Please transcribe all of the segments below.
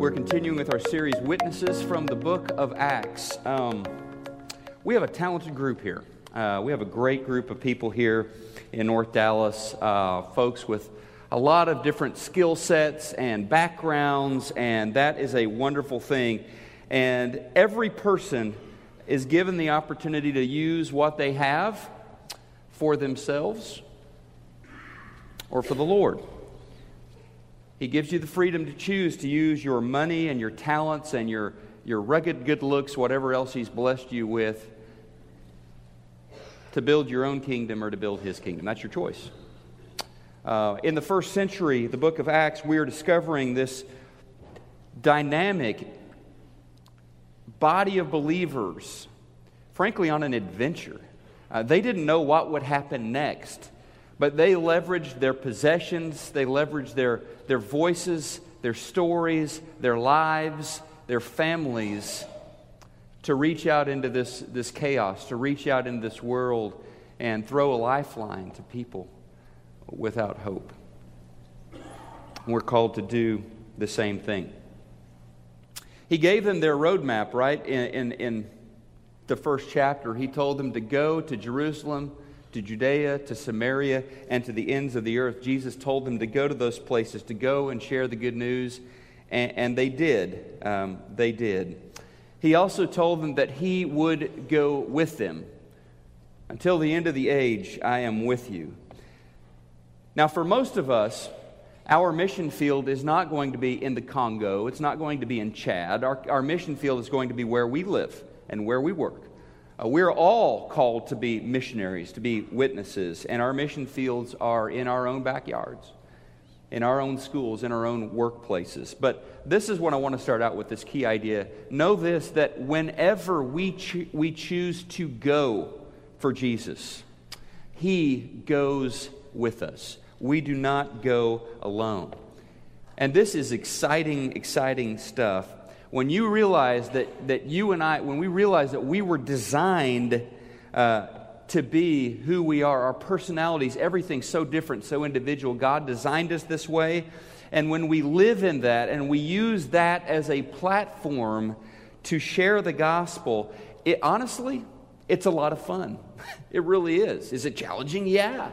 We're continuing with our series, Witnesses from the Book of Acts. Um, we have a talented group here. Uh, we have a great group of people here in North Dallas, uh, folks with a lot of different skill sets and backgrounds, and that is a wonderful thing. And every person is given the opportunity to use what they have for themselves or for the Lord. He gives you the freedom to choose to use your money and your talents and your, your rugged good looks, whatever else He's blessed you with, to build your own kingdom or to build His kingdom. That's your choice. Uh, in the first century, the book of Acts, we are discovering this dynamic body of believers, frankly, on an adventure. Uh, they didn't know what would happen next. But they leveraged their possessions, they leveraged their, their voices, their stories, their lives, their families to reach out into this, this chaos, to reach out into this world and throw a lifeline to people without hope. We're called to do the same thing. He gave them their roadmap, right? In, in, in the first chapter, he told them to go to Jerusalem to Judea, to Samaria, and to the ends of the earth. Jesus told them to go to those places, to go and share the good news, and, and they did. Um, they did. He also told them that He would go with them. Until the end of the age, I am with you. Now, for most of us, our mission field is not going to be in the Congo. It's not going to be in Chad. Our, our mission field is going to be where we live and where we work. Uh, we're all called to be missionaries, to be witnesses, and our mission fields are in our own backyards, in our own schools, in our own workplaces. But this is what I want to start out with this key idea. Know this that whenever we, cho- we choose to go for Jesus, He goes with us. We do not go alone. And this is exciting, exciting stuff when you realize that, that you and I, when we realize that we were designed uh, to be who we are, our personalities, everything's so different, so individual. God designed us this way. And when we live in that and we use that as a platform to share the gospel, it honestly, it's a lot of fun. it really is. Is it challenging? Yeah.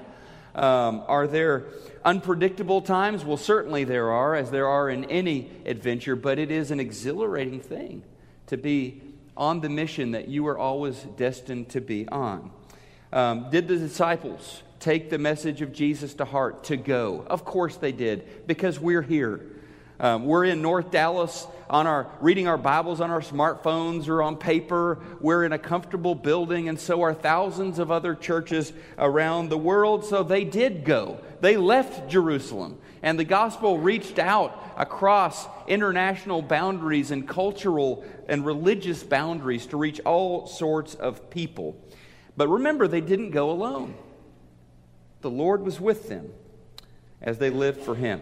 Um, are there unpredictable times? Well, certainly there are, as there are in any adventure, but it is an exhilarating thing to be on the mission that you were always destined to be on. Um, did the disciples take the message of Jesus to heart to go? Of course they did, because we're here. Um, we're in North Dallas on our reading our Bibles on our smartphones or on paper. We're in a comfortable building, and so are thousands of other churches around the world. So they did go. They left Jerusalem, and the gospel reached out across international boundaries and cultural and religious boundaries to reach all sorts of people. But remember, they didn't go alone. The Lord was with them as they lived for Him.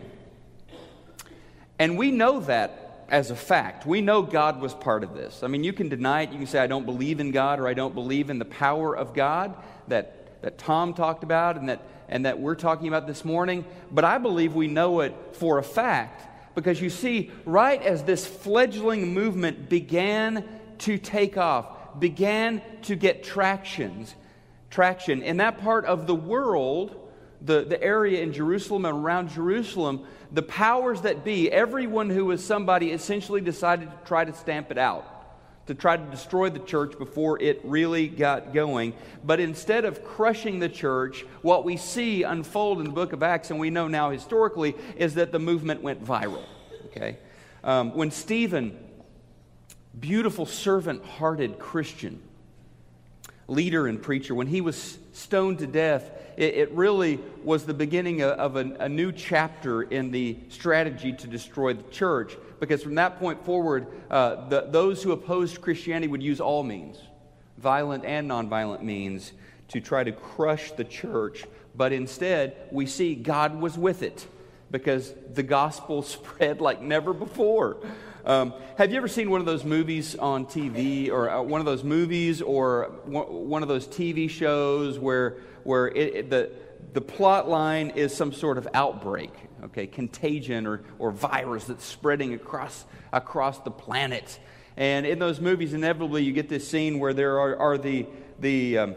And we know that as a fact. We know God was part of this. I mean, you can deny it. You can say, I don't believe in God or I don't believe in the power of God that, that Tom talked about and that, and that we're talking about this morning. But I believe we know it for a fact because you see, right as this fledgling movement began to take off, began to get tractions, traction in that part of the world, the, the area in Jerusalem and around Jerusalem, the powers that be, everyone who was somebody essentially decided to try to stamp it out, to try to destroy the church before it really got going. But instead of crushing the church, what we see unfold in the book of Acts, and we know now historically, is that the movement went viral. Okay? Um, when Stephen, beautiful, servant hearted Christian, leader and preacher, when he was stoned to death, it, it really was the beginning of, of a, a new chapter in the strategy to destroy the church. Because from that point forward, uh, the, those who opposed Christianity would use all means, violent and nonviolent means, to try to crush the church. But instead, we see God was with it because the gospel spread like never before. Um, have you ever seen one of those movies on TV, or uh, one of those movies, or one of those TV shows where where it, it, the the plot line is some sort of outbreak, okay, contagion or, or virus that's spreading across, across the planet. And in those movies, inevitably, you get this scene where there are, are the, the, um,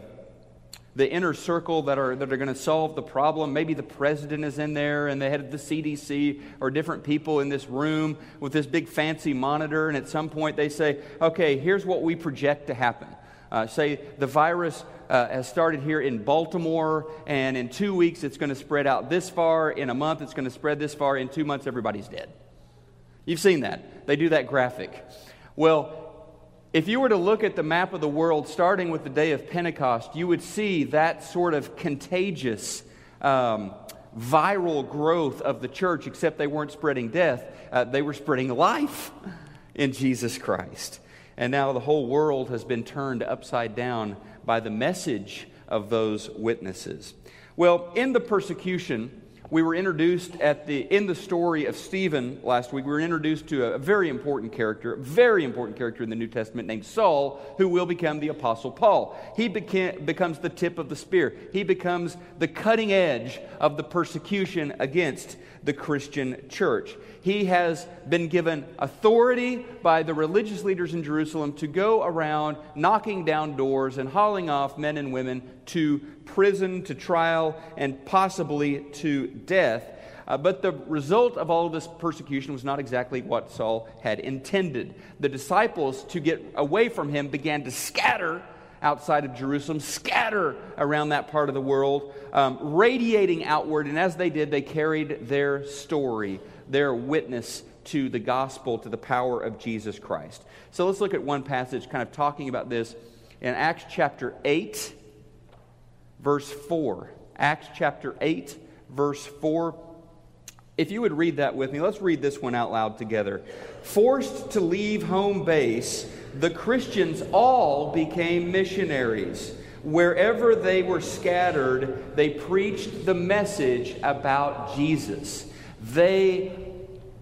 the inner circle that are, that are going to solve the problem. Maybe the president is in there and the head of the CDC or different people in this room with this big fancy monitor. And at some point, they say, okay, here's what we project to happen. Uh, say the virus uh, has started here in Baltimore, and in two weeks it's going to spread out this far. In a month, it's going to spread this far. In two months, everybody's dead. You've seen that. They do that graphic. Well, if you were to look at the map of the world starting with the day of Pentecost, you would see that sort of contagious, um, viral growth of the church, except they weren't spreading death, uh, they were spreading life in Jesus Christ. And now the whole world has been turned upside down by the message of those witnesses. Well, in the persecution, we were introduced at the in the story of Stephen last week. We were introduced to a, very important character, a very important character in the New Testament named Saul, who will become the Apostle Paul. He becomes the tip of the spear. He becomes the cutting edge of the persecution against the Christian church. He has been given authority by the religious leaders in Jerusalem to go around knocking down doors and hauling off men and women to prison, to trial, and possibly to death. Uh, but the result of all of this persecution was not exactly what Saul had intended. The disciples, to get away from him, began to scatter outside of Jerusalem, scatter around that part of the world, um, radiating outward. And as they did, they carried their story, their witness to the gospel, to the power of Jesus Christ. So let's look at one passage kind of talking about this in Acts chapter 8 verse 4. Acts chapter 8, verse 4. If you would read that with me, let's read this one out loud together. Forced to leave home base, the Christians all became missionaries. Wherever they were scattered, they preached the message about Jesus. They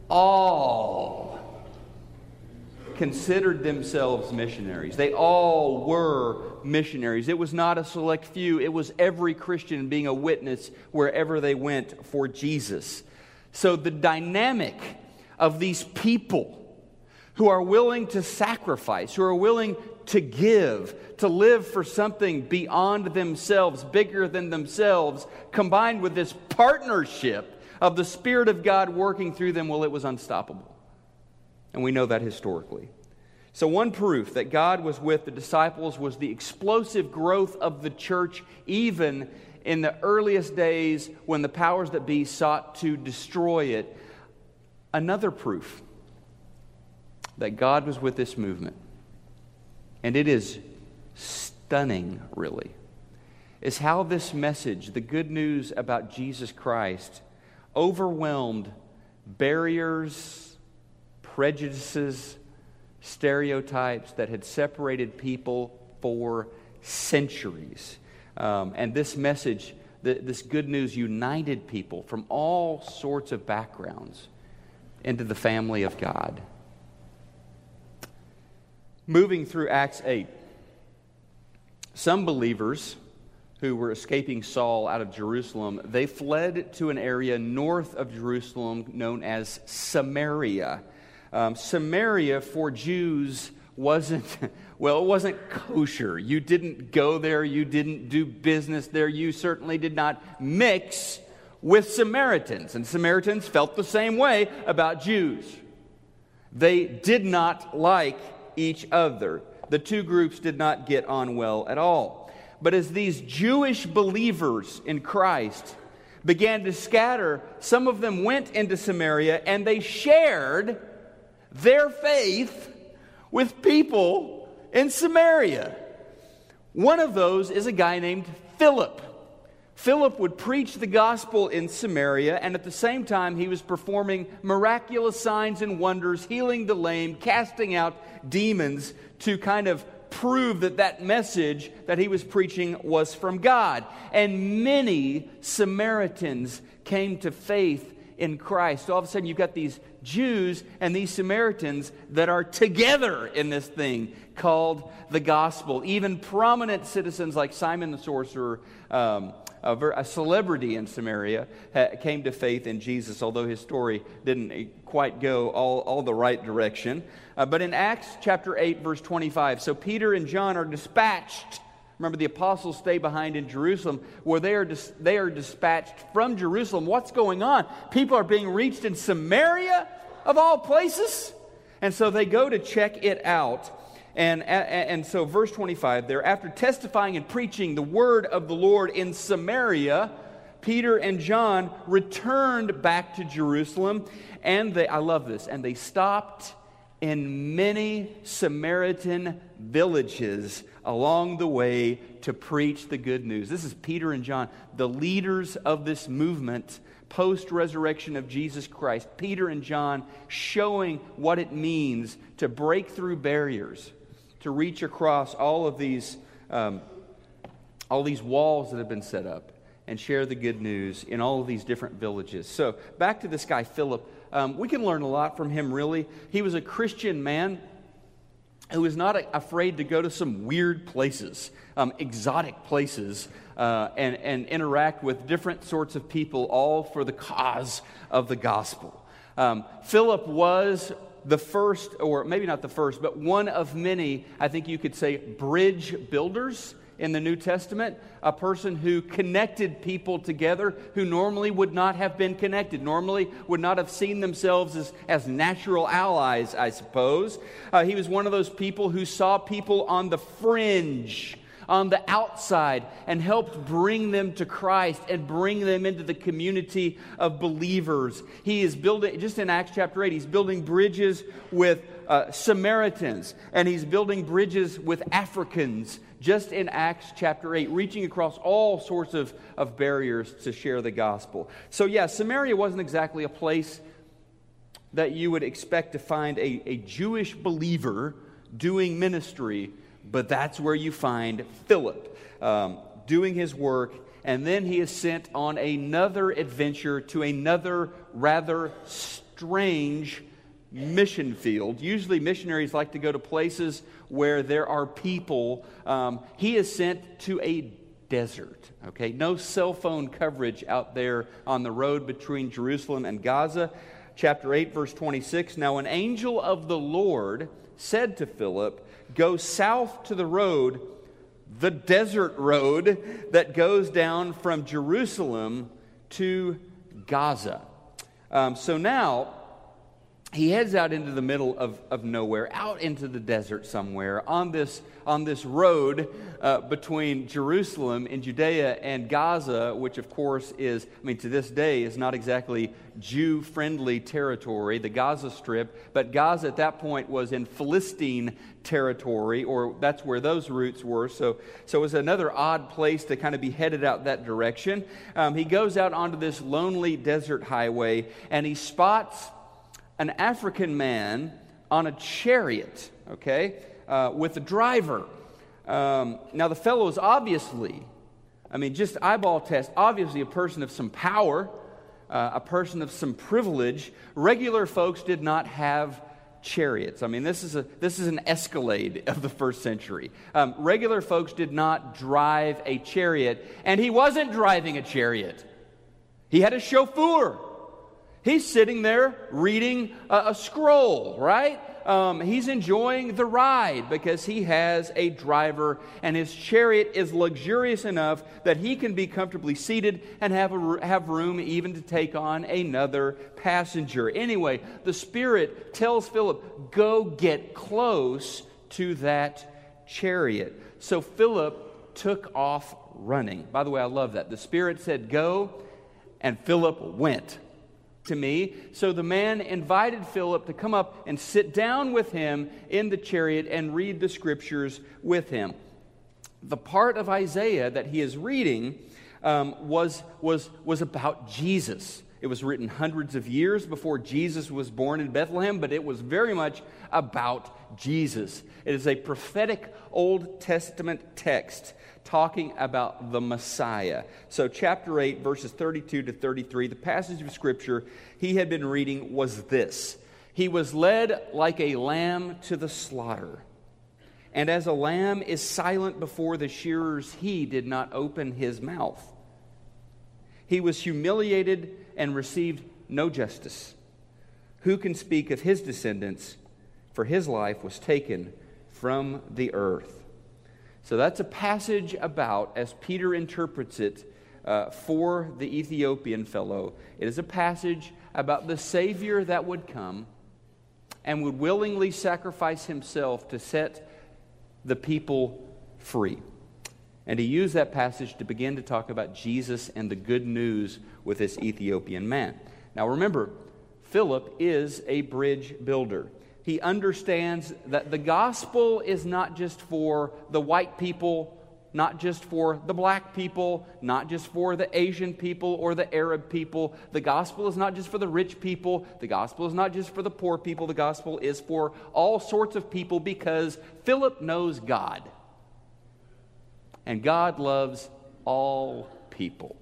all considered themselves missionaries. They all were missionaries. It was not a select few, it was every Christian being a witness wherever they went for Jesus. So the dynamic of these people who are willing to sacrifice, who are willing to give, to live for something beyond themselves, bigger than themselves, combined with this partnership of the Spirit of God working through them, well, it was unstoppable. And we know that historically. So, one proof that God was with the disciples was the explosive growth of the church, even in the earliest days when the powers that be sought to destroy it. Another proof that God was with this movement, and it is stunning, really, is how this message, the good news about Jesus Christ, overwhelmed barriers, prejudices, stereotypes that had separated people for centuries. Um, and this message, this good news, united people from all sorts of backgrounds into the family of God. Moving through Acts 8, some believers who were escaping Saul out of Jerusalem, they fled to an area north of Jerusalem known as Samaria. Um, Samaria for Jews wasn't, well, it wasn't kosher. You didn't go there, you didn't do business there, you certainly did not mix with Samaritans. And Samaritans felt the same way about Jews. They did not like each other. The two groups did not get on well at all. But as these Jewish believers in Christ began to scatter, some of them went into Samaria and they shared their faith with people in Samaria. One of those is a guy named Philip. Philip would preach the gospel in Samaria, and at the same time, he was performing miraculous signs and wonders, healing the lame, casting out demons to kind of prove that that message that he was preaching was from God. And many Samaritans came to faith in Christ. So all of a sudden, you've got these Jews and these Samaritans that are together in this thing called the gospel. Even prominent citizens like Simon the sorcerer, um, a, a celebrity in Samaria, came to faith in Jesus, although his story didn't quite go all, all the right direction. Uh, but in Acts chapter 8, verse 25, so Peter and John are dispatched. Remember, the apostles stay behind in Jerusalem, where they are, dis- they are dispatched from Jerusalem. What's going on? People are being reached in Samaria, of all places. And so they go to check it out. And, and so, verse 25 there, after testifying and preaching the word of the Lord in Samaria, Peter and John returned back to Jerusalem. And they, I love this, and they stopped in many Samaritan villages along the way to preach the good news. This is Peter and John, the leaders of this movement post resurrection of Jesus Christ. Peter and John showing what it means to break through barriers, to reach across all of these, um, all these walls that have been set up and share the good news in all of these different villages. So, back to this guy, Philip. Um, we can learn a lot from him, really. He was a Christian man who was not afraid to go to some weird places, um, exotic places, uh, and, and interact with different sorts of people, all for the cause of the gospel. Um, Philip was the first, or maybe not the first, but one of many, I think you could say, bridge builders in the New Testament, a person who connected people together who normally would not have been connected, normally would not have seen themselves as, as natural allies, I suppose. Uh, he was one of those people who saw people on the fringe on the outside and helped bring them to Christ and bring them into the community of believers. He is building, just in Acts chapter 8, he's building bridges with uh, Samaritans and he's building bridges with Africans just in Acts chapter 8, reaching across all sorts of, of barriers to share the gospel. So, yeah, Samaria wasn't exactly a place that you would expect to find a, a Jewish believer doing ministry, but that's where you find Philip um, doing his work. And then he is sent on another adventure to another rather strange mission field. Usually, missionaries like to go to places where there are people. Um, he is sent to a desert. Okay, no cell phone coverage out there on the road between Jerusalem and Gaza. Chapter 8, verse 26. Now, an angel of the Lord said to Philip, Go south to the road, the desert road that goes down from Jerusalem to Gaza. Um, so now, he heads out into the middle of, of nowhere, out into the desert somewhere, on this, on this road uh, between Jerusalem and Judea and Gaza, which, of course, is, I mean, to this day, is not exactly Jew friendly territory, the Gaza Strip, but Gaza at that point was in Philistine territory, or that's where those roots were. So, so it was another odd place to kind of be headed out that direction. Um, he goes out onto this lonely desert highway and he spots an African man on a chariot, okay, uh, with a driver. Um, now, the fellow is obviously, I mean, just eyeball test, obviously a person of some power, uh, a person of some privilege. Regular folks did not have chariots. I mean, this is, a, this is an escalade of the first century. Um, regular folks did not drive a chariot, and he wasn't driving a chariot. He had a chauffeur. He's sitting there reading a, a scroll, right? Um, he's enjoying the ride because he has a driver, and his chariot is luxurious enough that he can be comfortably seated and have, a, have room even to take on another passenger. Anyway, the Spirit tells Philip, Go get close to that chariot. So Philip took off running. By the way, I love that. The Spirit said, Go, and Philip went to me. So the man invited Philip to come up and sit down with him in the chariot and read the scriptures with him. The part of Isaiah that he is reading um, was, was, was about Jesus. It was written hundreds of years before Jesus was born in Bethlehem, but it was very much about Jesus. It is a prophetic Old Testament text talking about the Messiah. So, chapter 8, verses 32 to 33, the passage of Scripture he had been reading was this He was led like a lamb to the slaughter. And as a lamb is silent before the shearers, he did not open his mouth. He was humiliated and received no justice. Who can speak of his descendants? For his life was taken from the earth. So that's a passage about, as Peter interprets it uh, for the Ethiopian fellow, it is a passage about the Savior that would come and would willingly sacrifice himself to set the people free. And he used that passage to begin to talk about Jesus and the good news with this Ethiopian man. Now remember, Philip is a bridge builder. He understands that the gospel is not just for the white people not just for the black people, not just for the Asian people or the Arab people. The gospel is not just for the rich people. The gospel is not just for the poor people. The gospel is for all sorts of people because Philip knows God. And God loves all people.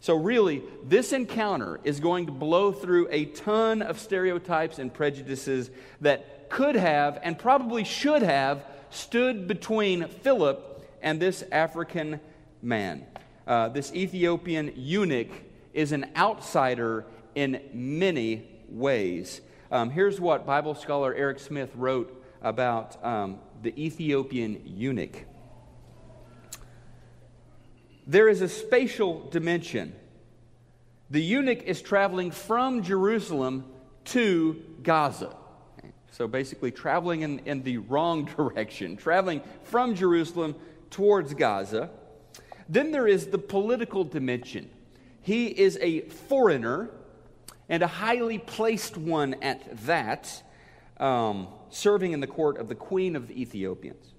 So, really, this encounter is going to blow through a ton of stereotypes and prejudices that could have and probably should have stood between Philip and this African man. Uh, this Ethiopian eunuch is an outsider in many ways. Um, here's what Bible scholar Eric Smith wrote about um, the Ethiopian eunuch. There is a spatial dimension. The eunuch is traveling from Jerusalem to Gaza. So basically, traveling in, in the wrong direction, traveling from Jerusalem towards Gaza. Then there is the political dimension. He is a foreigner and a highly placed one at that, um, serving in the court of the queen of the Ethiopians.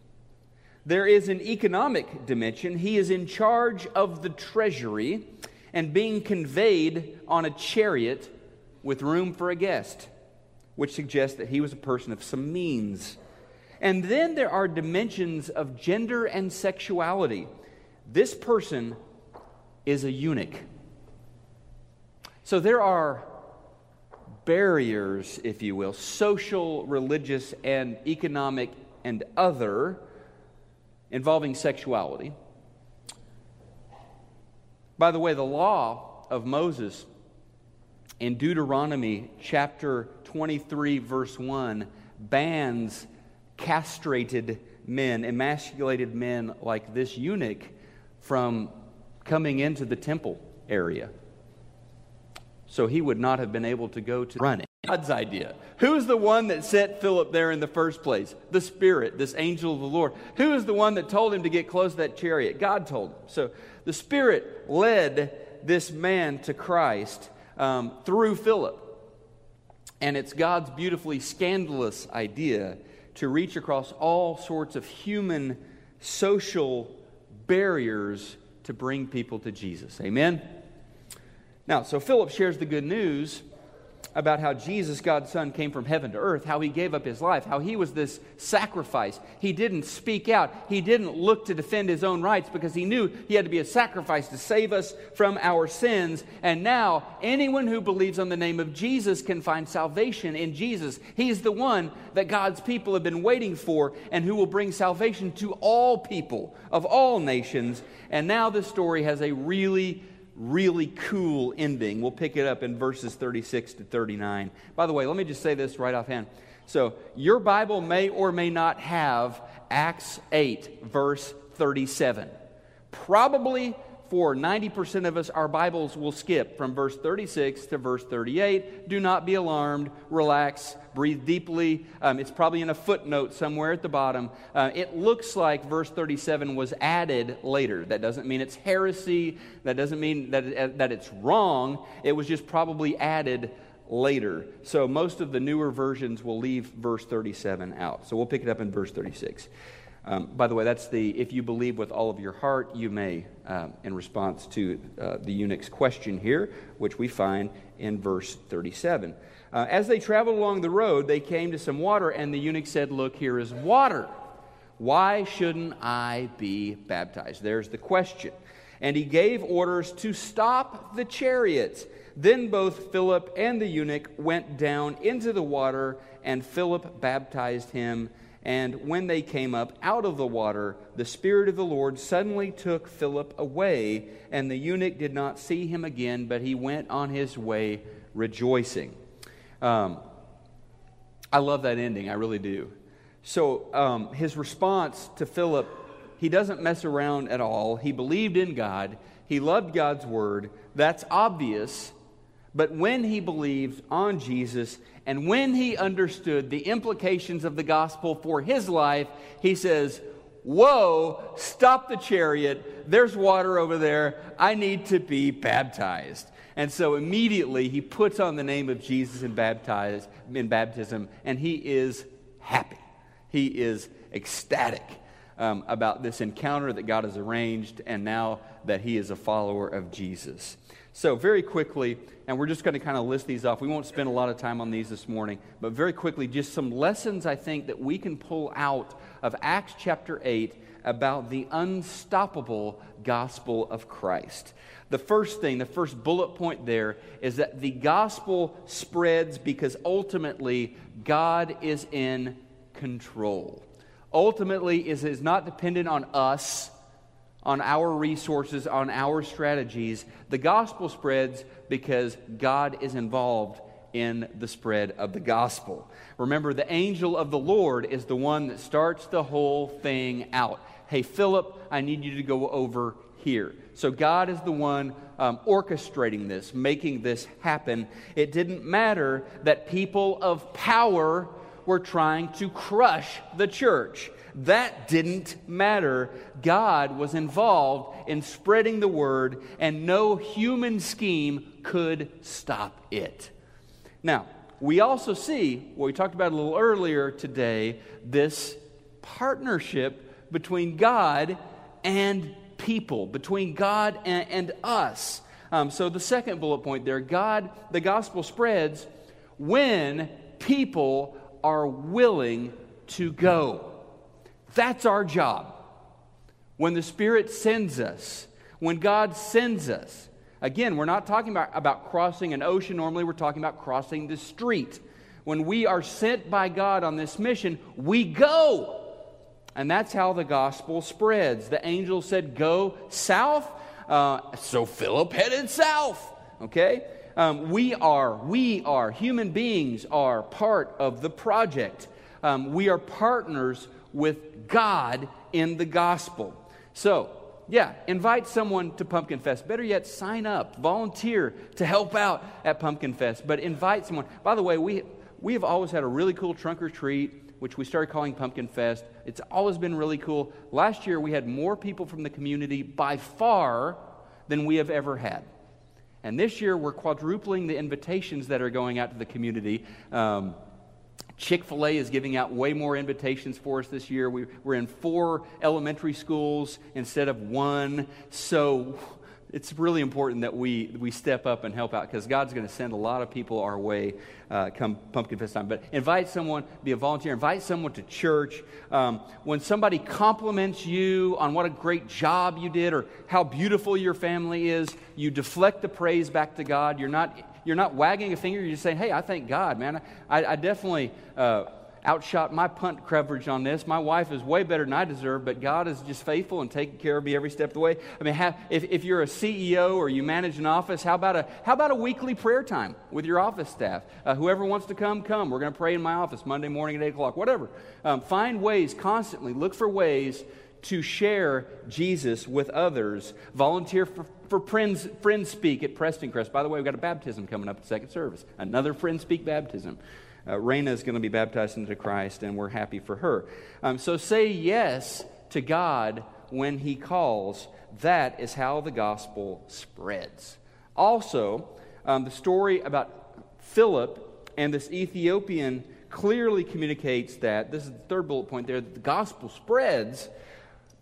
There is an economic dimension. He is in charge of the treasury and being conveyed on a chariot with room for a guest, which suggests that he was a person of some means. And then there are dimensions of gender and sexuality. This person is a eunuch. So there are barriers, if you will, social, religious, and economic and other involving sexuality. By the way, the law of Moses in Deuteronomy chapter 23, verse 1, bans castrated men, emasculated men like this eunuch from coming into the temple area. So he would not have been able to go to running. God's idea. Who's the one that set Philip there in the first place? The Spirit, this angel of the Lord. Who is the one that told him to get close to that chariot? God told him. So the Spirit led this man to Christ um, through Philip. And it's God's beautifully scandalous idea to reach across all sorts of human social barriers to bring people to Jesus. Amen? Now, so Philip shares the good news about how Jesus, God's Son, came from heaven to earth, how he gave up his life, how he was this sacrifice. He didn't speak out, he didn't look to defend his own rights because he knew he had to be a sacrifice to save us from our sins. And now, anyone who believes on the name of Jesus can find salvation in Jesus. He's the one that God's people have been waiting for and who will bring salvation to all people of all nations. And now this story has a really really cool ending. We'll pick it up in verses 36 to 39. By the way, let me just say this right offhand. So, your Bible may or may not have Acts 8, verse 37. Probably for 90% of us, our Bibles will skip from verse 36 to verse 38. Do not be alarmed. Relax. Breathe deeply. Um, it's probably in a footnote somewhere at the bottom. Uh, it looks like verse 37 was added later. That doesn't mean it's heresy. That doesn't mean that, uh, that it's wrong. It was just probably added later. So most of the newer versions will leave verse 37 out. So we'll pick it up in verse 36. Um, by the way, that's the if you believe with all of your heart, you may, um, in response to uh, the eunuch's question here, which we find in verse 37. Uh, as they traveled along the road, they came to some water, and the eunuch said, Look, here is water. Why shouldn't I be baptized? There's the question. And he gave orders to stop the chariots. Then both Philip and the eunuch went down into the water, and Philip baptized him And when they came up out of the water, the Spirit of the Lord suddenly took Philip away, and the eunuch did not see him again, but he went on his way rejoicing. Um, I love that ending, I really do. So um, his response to Philip, he doesn't mess around at all. He believed in God, he loved God's word. That's obvious. But when he believed on Jesus and when he understood the implications of the gospel for his life, he says, Whoa, stop the chariot. There's water over there. I need to be baptized. And so immediately he puts on the name of Jesus in, baptize, in baptism, and he is happy. He is ecstatic um, about this encounter that God has arranged, and now that he is a follower of Jesus. So, very quickly, and we're just going to kind of list these off. We won't spend a lot of time on these this morning, but very quickly, just some lessons I think that we can pull out of Acts chapter 8 about the unstoppable gospel of Christ. The first thing, the first bullet point there is that the gospel spreads because ultimately God is in control. Ultimately, it is not dependent on us on our resources, on our strategies. The gospel spreads because God is involved in the spread of the gospel. Remember, the angel of the Lord is the one that starts the whole thing out. Hey, Philip, I need you to go over here. So God is the one um, orchestrating this, making this happen. It didn't matter that people of power were trying to crush the church. That didn't matter. God was involved in spreading the word, and no human scheme could stop it. Now, we also see, what we talked about a little earlier today, this partnership between God and people, between God and, and us. Um, so, the second bullet point there God, the gospel spreads when people are willing to go. That's our job. When the Spirit sends us, when God sends us, again, we're not talking about, about crossing an ocean. Normally, we're talking about crossing the street. When we are sent by God on this mission, we go. And that's how the gospel spreads. The angel said, Go south. Uh, so Philip headed south. Okay? Um, we are, we are, human beings are part of the project. Um, we are partners with God in the gospel. So, yeah, invite someone to Pumpkin Fest. Better yet, sign up, volunteer to help out at Pumpkin Fest. But invite someone. By the way, we, we have always had a really cool trunk or treat, which we started calling Pumpkin Fest. It's always been really cool. Last year, we had more people from the community by far than we have ever had. And this year, we're quadrupling the invitations that are going out to the community. Um, Chick fil A is giving out way more invitations for us this year. We, are in four elementary schools instead of one. So it's really important that we, we step up and help out because God's going to send a lot of people our way uh, come Pumpkin Fest time. But invite someone, be a volunteer, invite someone to church. Um, when somebody compliments you on what a great job you did or how beautiful your family is, you deflect the praise back to God. You're not you're not wagging a finger. You're just saying, hey, I thank God, man. I, I definitely uh, outshot my punt coverage on this. My wife is way better than I deserve, but God is just faithful and taking care of me every step of the way. I mean, have, if, if you're a CEO or you manage an office, how about a, how about a weekly prayer time with your office staff? Uh, whoever wants to come, come. We're going to pray in my office Monday morning at 8 o'clock, whatever. Um, find ways constantly, look for ways to share Jesus with others. Volunteer for, for friends, friends Speak at Prestoncrest. By the way, we've got a baptism coming up at second service. Another Friend Speak baptism. Uh, Raina is going to be baptized into Christ, and we're happy for her. Um, so say yes to God when He calls. That is how the gospel spreads. Also, um, the story about Philip and this Ethiopian clearly communicates that this is the third bullet point there the gospel spreads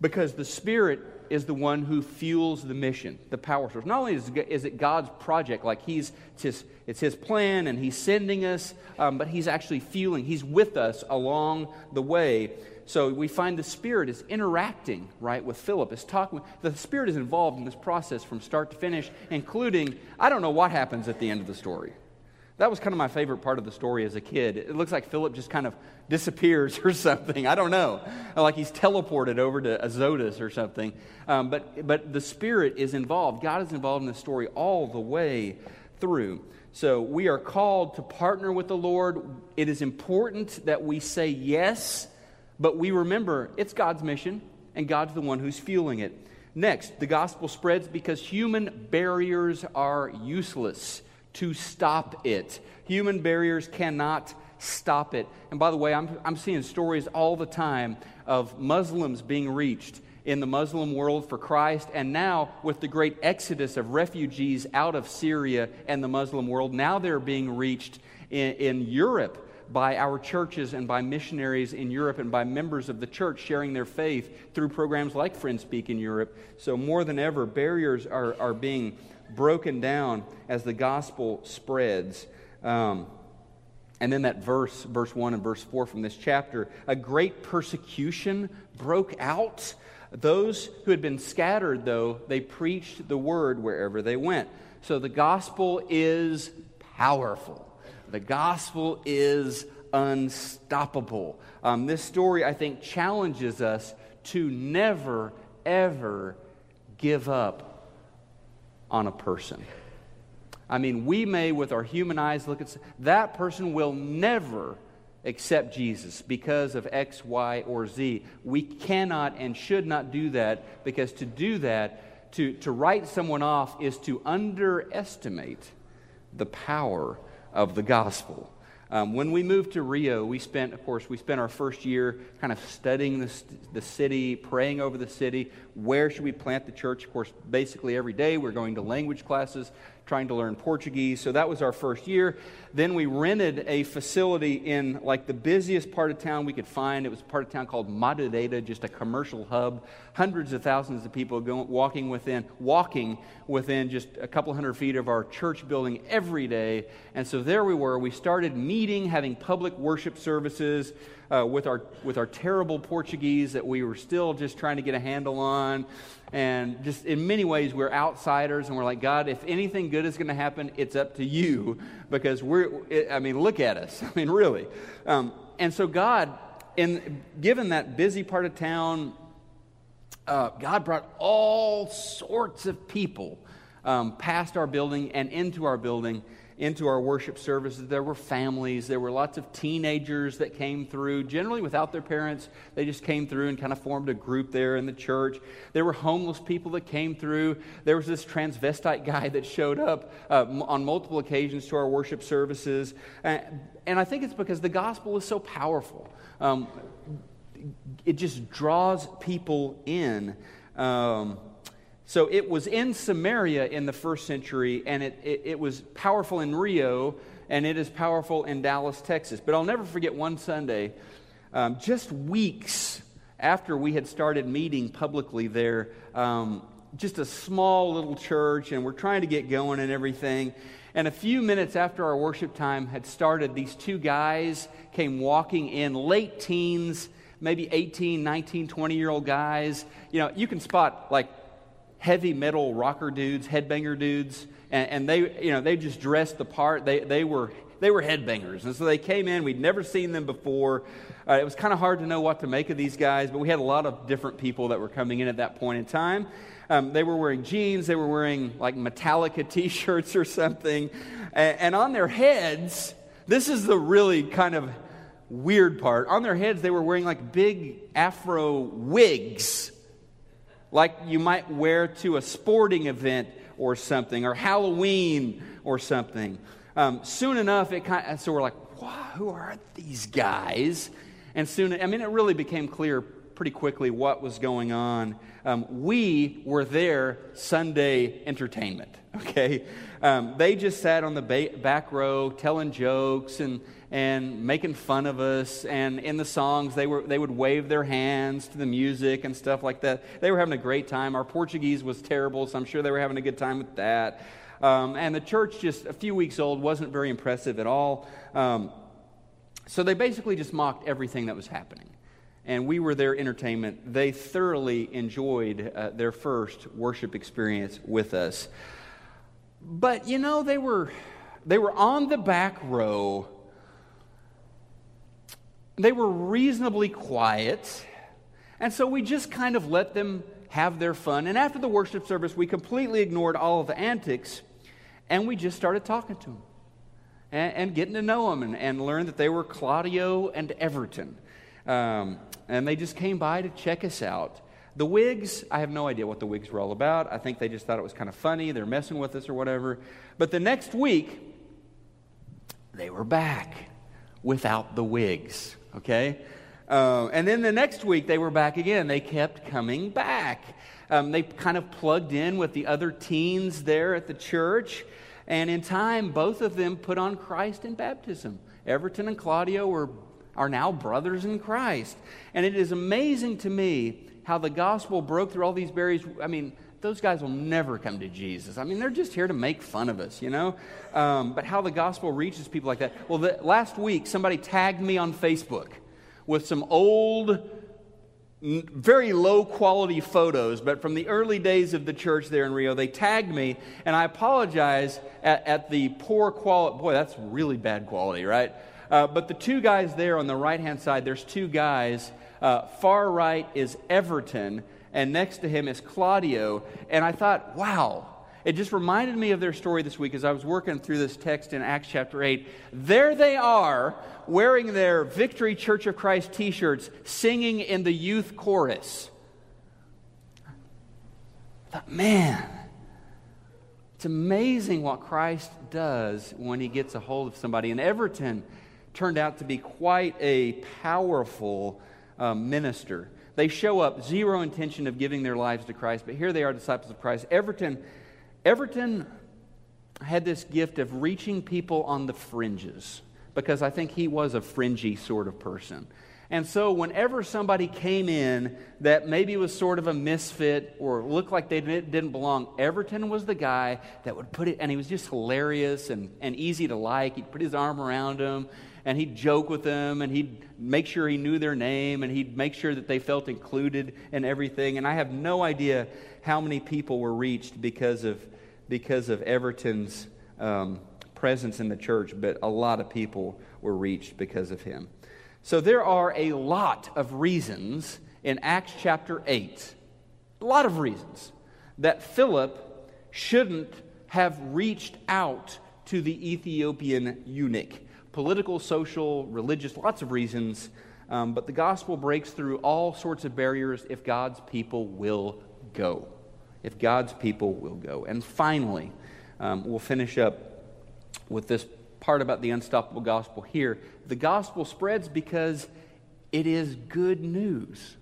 because the Spirit is the one who fuels the mission, the power source. Not only is, it God's project, like He's it's His, it's his plan and He's sending us, um, but He's actually fueling, He's with us along the way. So we find the Spirit is interacting, right, with Philip. Is talking. The Spirit is involved in this process from start to finish, including I don't know what happens at the end of the story. That was kind of my favorite part of the story as a kid. It looks like Philip just kind of disappears or something. I don't know. Like he's teleported over to Azotus or something. Um, but, but the Spirit is involved. God is involved in the story all the way through. So we are called to partner with the Lord. It is important that we say yes, but we remember it's God's mission, and God's the one who's fueling it. Next, the gospel spreads because human barriers are useless to stop it. Human barriers cannot stop it. And by the way, I'm, I'm seeing stories all the time of Muslims being reached in the Muslim world for Christ, and now with the great exodus of refugees out of Syria and the Muslim world, now they're being reached in, in Europe by our churches and by missionaries in Europe and by members of the church sharing their faith through programs like Friend Speak in Europe. So, more than ever, barriers are, are being broken down as the gospel spreads. Um, and then that verse, verse 1 and verse 4 from this chapter, a great persecution broke out. Those who had been scattered, though, they preached the word wherever they went. So the gospel is powerful. The gospel is unstoppable. Um, this story, I think, challenges us to never, ever give up on a person. I mean, we may, with our human eyes, look at that person will never accept Jesus because of X, Y, or Z. We cannot and should not do that because to do that, to, to write someone off, is to underestimate the power of the gospel. Um, when we moved to Rio, we spent, of course, we spent our first year kind of studying the, the city, praying over the city. Where should we plant the church? Of course, basically every day we're going to language classes, trying to learn Portuguese. So that was our first year. Then we rented a facility in like the busiest part of town we could find. It was part of town called Madureira, just a commercial hub. Hundreds of thousands of people going, walking within, walking within just a couple hundred feet of our church building every day. And so there we were. We started meeting, having public worship services uh, with, our, with our terrible Portuguese that we were still just trying to get a handle on. And just in many ways, we're outsiders, and we're like, God, if anything good is going to happen, it's up to you because we're, I mean, look at us. I mean, really. Um, and so, God, in, given that busy part of town, uh, God brought all sorts of people um, past our building and into our building into our worship services. There were families, there were lots of teenagers that came through, generally without their parents. They just came through and kind of formed a group there in the church. There were homeless people that came through. There was this transvestite guy that showed up uh, on multiple occasions to our worship services. And, and, I think it's because the gospel is so powerful. Um, it just draws people in. Um, so it was in Samaria in the first century, and it, it, it, was powerful in Rio, and it is powerful in Dallas, Texas. But I'll never forget one Sunday, um, just weeks after we had started meeting publicly there, um, just a small little church, and we're trying to get going and everything. And a few minutes after our worship time had started, these two guys came walking in, late teens, maybe 18, 19, 20 year old guys. You know, you can spot like heavy metal rocker dudes, headbanger dudes, and, and, they, you know, they just dressed the part. They, they were they were headbangers, and so they came in. We'd never seen them before. Uh, it was kind of hard to know what to make of these guys, but we had a lot of different people that were coming in at that point in time. Um, they were wearing jeans, they were wearing like Metallica t shirts or something. And, and on their heads, this is the really kind of weird part. On their heads, they were wearing like big afro wigs like you might wear to a sporting event or something, or Halloween or something. Um, soon enough, it kind of, so we're like, wow, who are these guys? And soon, I mean, it really became clear pretty quickly what was going on. Um, we were their Sunday entertainment, okay? Um, they just sat on the ba- back row telling jokes and, and making fun of us. And in the songs, they, were, they would wave their hands to the music and stuff like that. They were having a great time. Our Portuguese was terrible, so I'm sure they were having a good time with that. Um, and the church, just a few weeks old, wasn't very impressive at all. Um, so they basically just mocked everything that was happening. And we were their entertainment. They thoroughly enjoyed uh, their first worship experience with us. But, you know, they were they were on the back row. They were reasonably quiet. And so we just kind of let them have their fun. And after the worship service, we completely ignored all of the antics and we just started talking to them and, and getting to know them and, and learned that they were Claudio and Everton. Um, and they just came by to check us out. The wigs, I have no idea what the wigs were all about. I think they just thought it was kind of funny. They're messing with us or whatever. But the next week, they were back without the wigs, okay? Uh, and then the next week, they were back again. They kept coming back. Um, they kind of plugged in with the other teens there at the church. And in time, both of them put on Christ in baptism. Everton and Claudio were, are now brothers in Christ. And it is amazing to me how the gospel broke through all these barriers. I mean, those guys will never come to Jesus. I mean, they're just here to make fun of us, you know? Um, but how the gospel reaches people like that. Well, the, last week, somebody tagged me on Facebook with some old very low quality photos, but from the early days of the church there in Rio, they tagged me, and I apologize at, at the poor quality. Boy, that's really bad quality, right? Uh, but the two guys there on the right hand side, there's two guys. Uh, far right is Everton, and next to him is Claudio. And I thought, wow, it just reminded me of their story this week as I was working through this text in Acts chapter 8. There they are wearing their Victory Church of Christ t shirts, singing in the youth chorus. I thought, man, it's amazing what Christ does when he gets a hold of somebody. And Everton turned out to be quite a powerful um, minister. They show up, zero intention of giving their lives to Christ, but here they are, disciples of Christ. Everton Everton had this gift of reaching people on the fringes because I think he was a fringy sort of person. And so, whenever somebody came in that maybe was sort of a misfit or looked like they didn't belong, Everton was the guy that would put it, and he was just hilarious and, and easy to like. He'd put his arm around them and he'd joke with them and he'd make sure he knew their name and he'd make sure that they felt included in everything. And I have no idea how many people were reached because of because of Everton's um, presence in the church, but a lot of people were reached because of him. So there are a lot of reasons in Acts chapter 8, a lot of reasons that Philip shouldn't have reached out to the Ethiopian eunuch. Political, social, religious, lots of reasons. Um, but the gospel breaks through all sorts of barriers if God's people will go if God's people will go. And finally, um, we'll finish up with this part about the unstoppable gospel here. The gospel spreads because it is good news.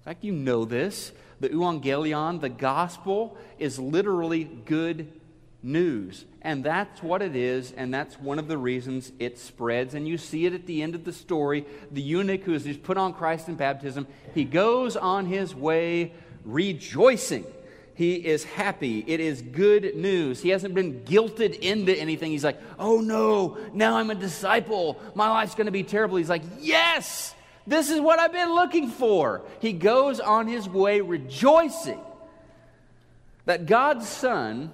In fact, you know this. The euangelion, the gospel, is literally good news. And that's what it is, and that's one of the reasons it spreads. And you see it at the end of the story. The eunuch who just put on Christ in baptism, he goes on his way rejoicing he is happy. It is good news. He hasn't been guilted into anything. He's like, oh no, now I'm a disciple. My life's going to be terrible. He's like, yes, this is what I've been looking for. He goes on his way rejoicing that God's Son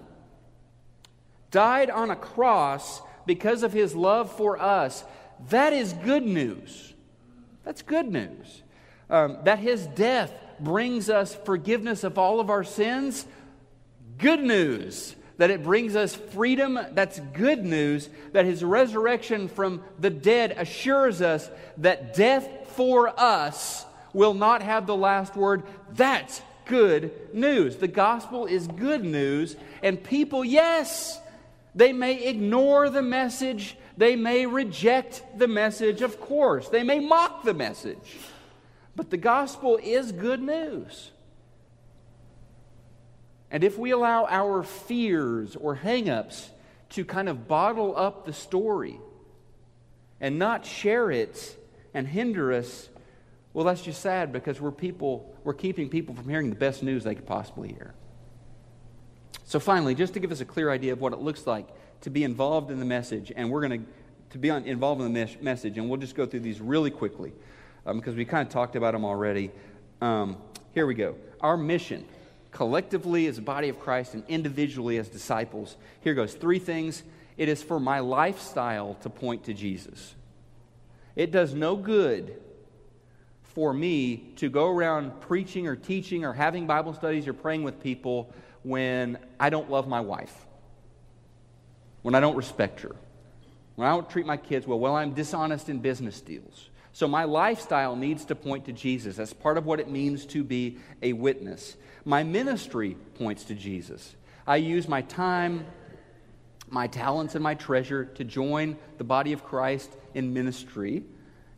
died on a cross because of his love for us. That is good news. That's good news. Um, that his death brings us forgiveness of all of our sins, good news. That it brings us freedom, that's good news. That his resurrection from the dead assures us that death for us will not have the last word. That's good news. The gospel is good news, and people, yes, they may ignore the message, they may reject the message, of course, they may mock the message. But the gospel is good news. And if we allow our fears or hangups to kind of bottle up the story and not share it and hinder us, well, that's just sad because we're people, we're keeping people from hearing the best news they could possibly hear. So finally, just to give us a clear idea of what it looks like to be involved in the message, and we're going to to be on, involved in the mes- message, and we'll just go through these really quickly um, because we kind of talked about them already. Um, here we go. Our mission, collectively as a body of Christ and individually as disciples. Here goes three things It is for my lifestyle to point to Jesus. It does no good for me to go around preaching or teaching or having Bible studies or praying with people when I don't love my wife, when I don't respect her, when I don't treat my kids well, well, I'm dishonest in business deals. So my lifestyle needs to point to Jesus. That's part of what it means to be a witness. My ministry points to Jesus. I use my time, my talents, and my treasure to join the body of Christ in ministry.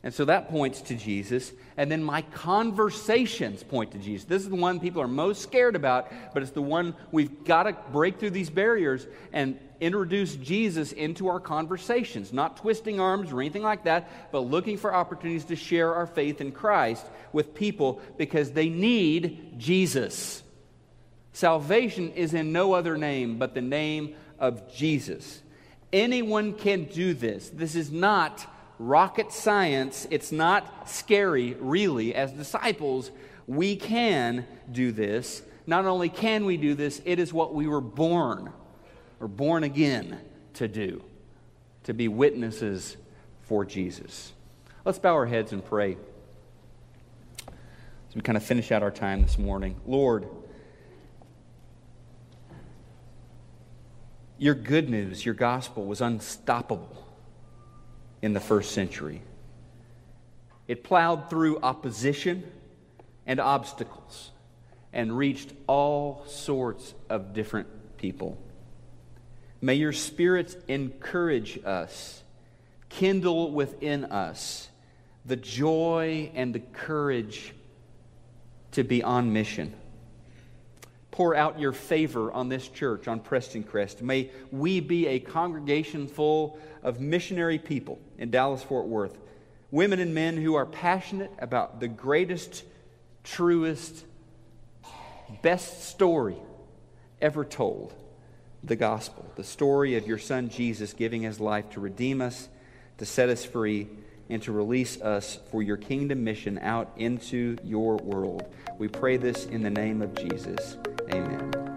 And so that points to Jesus. And then my conversations point to Jesus. This is the one people are most scared about, but it's the one we've got to break through these barriers and introduce Jesus into our conversations. Not twisting arms or anything like that, but looking for opportunities to share our faith in Christ with people because they need Jesus. Salvation is in no other name but the name of Jesus. Anyone can do this. This is not rocket science. It's not scary, really. As disciples, we can do this. Not only can we do this, it is what we were born or born again to do to be witnesses for Jesus. Let's bow our heads and pray as we kind of finish out our time this morning. Lord, your good news, your gospel was unstoppable in the first century. It plowed through opposition and obstacles and reached all sorts of different people. May your spirits encourage us, kindle within us the joy and the courage to be on mission. Pour out your favor on this church, on Prestoncrest. May we be a congregation full of missionary people in Dallas Fort Worth, women and men who are passionate about the greatest, truest, best story ever told the gospel, the story of your son Jesus giving his life to redeem us, to set us free, and to release us for your kingdom mission out into your world. We pray this in the name of Jesus. Amen.